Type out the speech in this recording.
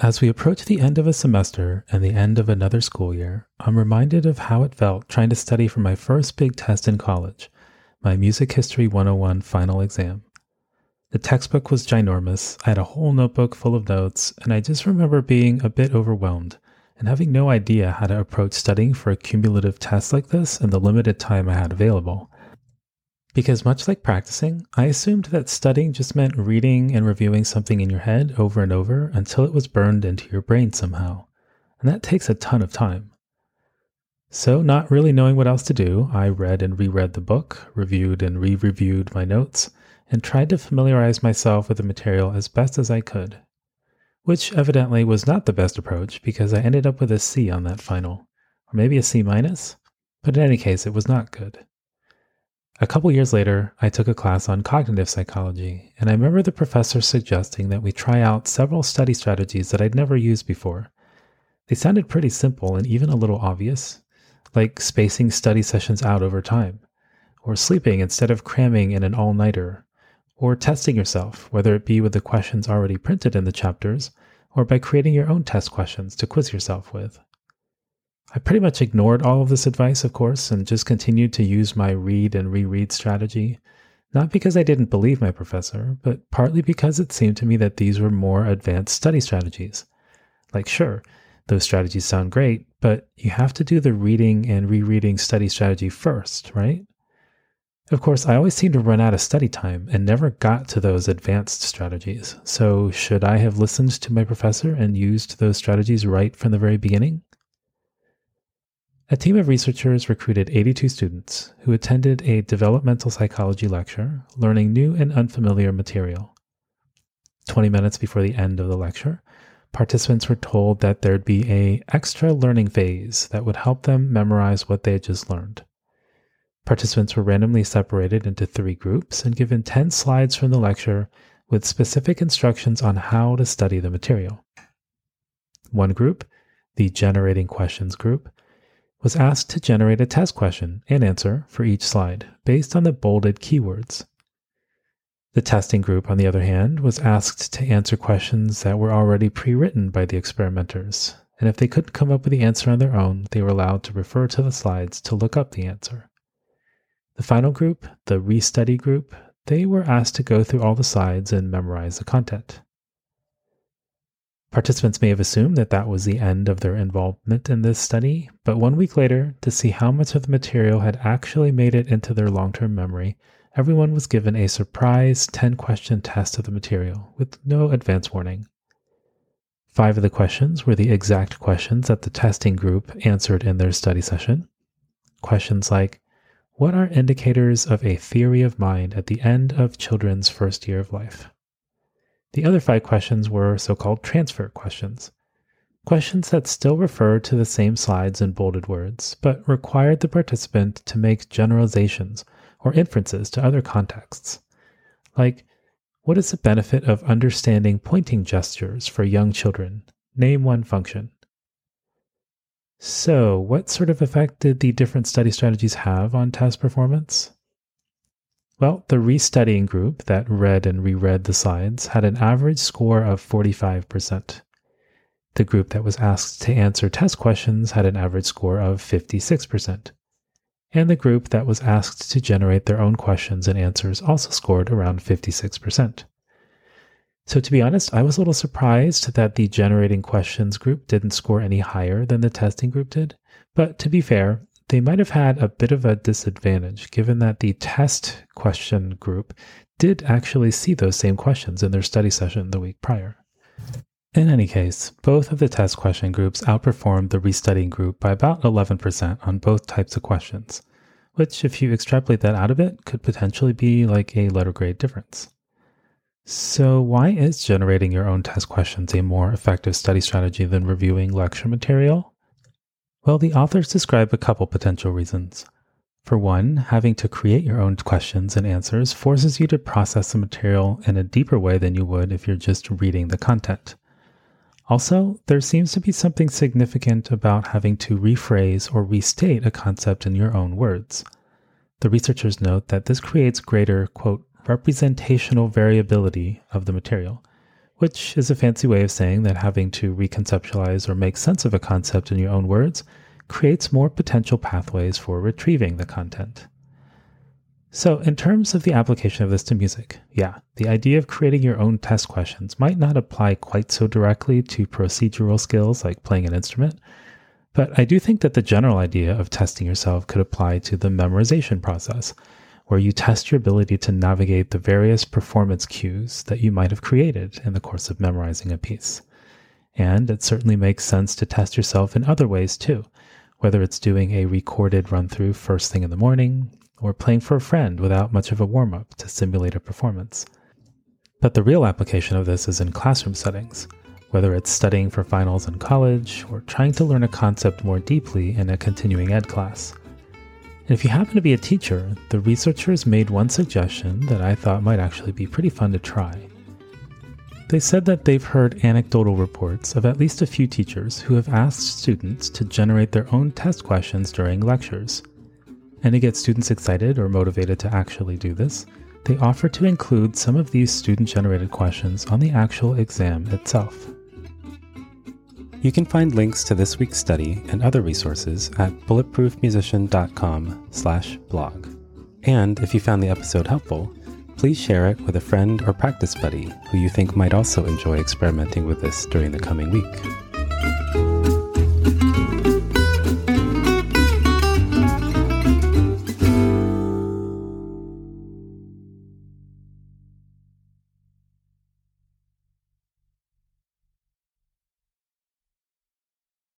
As we approach the end of a semester and the end of another school year, I'm reminded of how it felt trying to study for my first big test in college, my Music History 101 final exam. The textbook was ginormous, I had a whole notebook full of notes, and I just remember being a bit overwhelmed and having no idea how to approach studying for a cumulative test like this in the limited time I had available. Because much like practicing, I assumed that studying just meant reading and reviewing something in your head over and over until it was burned into your brain somehow. And that takes a ton of time. So, not really knowing what else to do, I read and reread the book, reviewed and re reviewed my notes, and tried to familiarize myself with the material as best as I could. Which evidently was not the best approach because I ended up with a C on that final, or maybe a C minus, but in any case, it was not good. A couple years later, I took a class on cognitive psychology, and I remember the professor suggesting that we try out several study strategies that I'd never used before. They sounded pretty simple and even a little obvious, like spacing study sessions out over time, or sleeping instead of cramming in an all nighter, or testing yourself, whether it be with the questions already printed in the chapters, or by creating your own test questions to quiz yourself with. I pretty much ignored all of this advice, of course, and just continued to use my read and reread strategy. Not because I didn't believe my professor, but partly because it seemed to me that these were more advanced study strategies. Like, sure, those strategies sound great, but you have to do the reading and rereading study strategy first, right? Of course, I always seemed to run out of study time and never got to those advanced strategies. So, should I have listened to my professor and used those strategies right from the very beginning? A team of researchers recruited 82 students who attended a developmental psychology lecture, learning new and unfamiliar material. 20 minutes before the end of the lecture, participants were told that there'd be a extra learning phase that would help them memorize what they had just learned. Participants were randomly separated into three groups and given 10 slides from the lecture with specific instructions on how to study the material. One group, the generating questions group, was asked to generate a test question and answer for each slide based on the bolded keywords. The testing group, on the other hand, was asked to answer questions that were already pre written by the experimenters, and if they couldn't come up with the answer on their own, they were allowed to refer to the slides to look up the answer. The final group, the restudy group, they were asked to go through all the slides and memorize the content. Participants may have assumed that that was the end of their involvement in this study, but one week later, to see how much of the material had actually made it into their long term memory, everyone was given a surprise 10 question test of the material with no advance warning. Five of the questions were the exact questions that the testing group answered in their study session. Questions like What are indicators of a theory of mind at the end of children's first year of life? The other five questions were so called transfer questions. Questions that still referred to the same slides in bolded words, but required the participant to make generalizations or inferences to other contexts. Like, What is the benefit of understanding pointing gestures for young children? Name one function. So, what sort of effect did the different study strategies have on test performance? Well, the restudying group that read and reread the slides had an average score of 45%. The group that was asked to answer test questions had an average score of 56% and the group that was asked to generate their own questions and answers also scored around 56%. So, to be honest, I was a little surprised that the generating questions group didn't score any higher than the testing group did. But to be fair, they might have had a bit of a disadvantage given that the test question group did actually see those same questions in their study session the week prior. In any case, both of the test question groups outperformed the restudying group by about 11% on both types of questions, which, if you extrapolate that out of it, could potentially be like a letter grade difference. So, why is generating your own test questions a more effective study strategy than reviewing lecture material? Well, the authors describe a couple potential reasons. For one, having to create your own questions and answers forces you to process the material in a deeper way than you would if you're just reading the content. Also, there seems to be something significant about having to rephrase or restate a concept in your own words. The researchers note that this creates greater, quote, representational variability of the material, which is a fancy way of saying that having to reconceptualize or make sense of a concept in your own words creates more potential pathways for retrieving the content. So, in terms of the application of this to music, yeah, the idea of creating your own test questions might not apply quite so directly to procedural skills like playing an instrument, but I do think that the general idea of testing yourself could apply to the memorization process, where you test your ability to navigate the various performance cues that you might have created in the course of memorizing a piece. And it certainly makes sense to test yourself in other ways too, whether it's doing a recorded run through first thing in the morning, or playing for a friend without much of a warm up to simulate a performance. But the real application of this is in classroom settings, whether it's studying for finals in college or trying to learn a concept more deeply in a continuing ed class. And if you happen to be a teacher, the researchers made one suggestion that I thought might actually be pretty fun to try. They said that they've heard anecdotal reports of at least a few teachers who have asked students to generate their own test questions during lectures and to get students excited or motivated to actually do this, they offer to include some of these student generated questions on the actual exam itself. You can find links to this week's study and other resources at bulletproofmusician.com/blog. And if you found the episode helpful, please share it with a friend or practice buddy who you think might also enjoy experimenting with this during the coming week.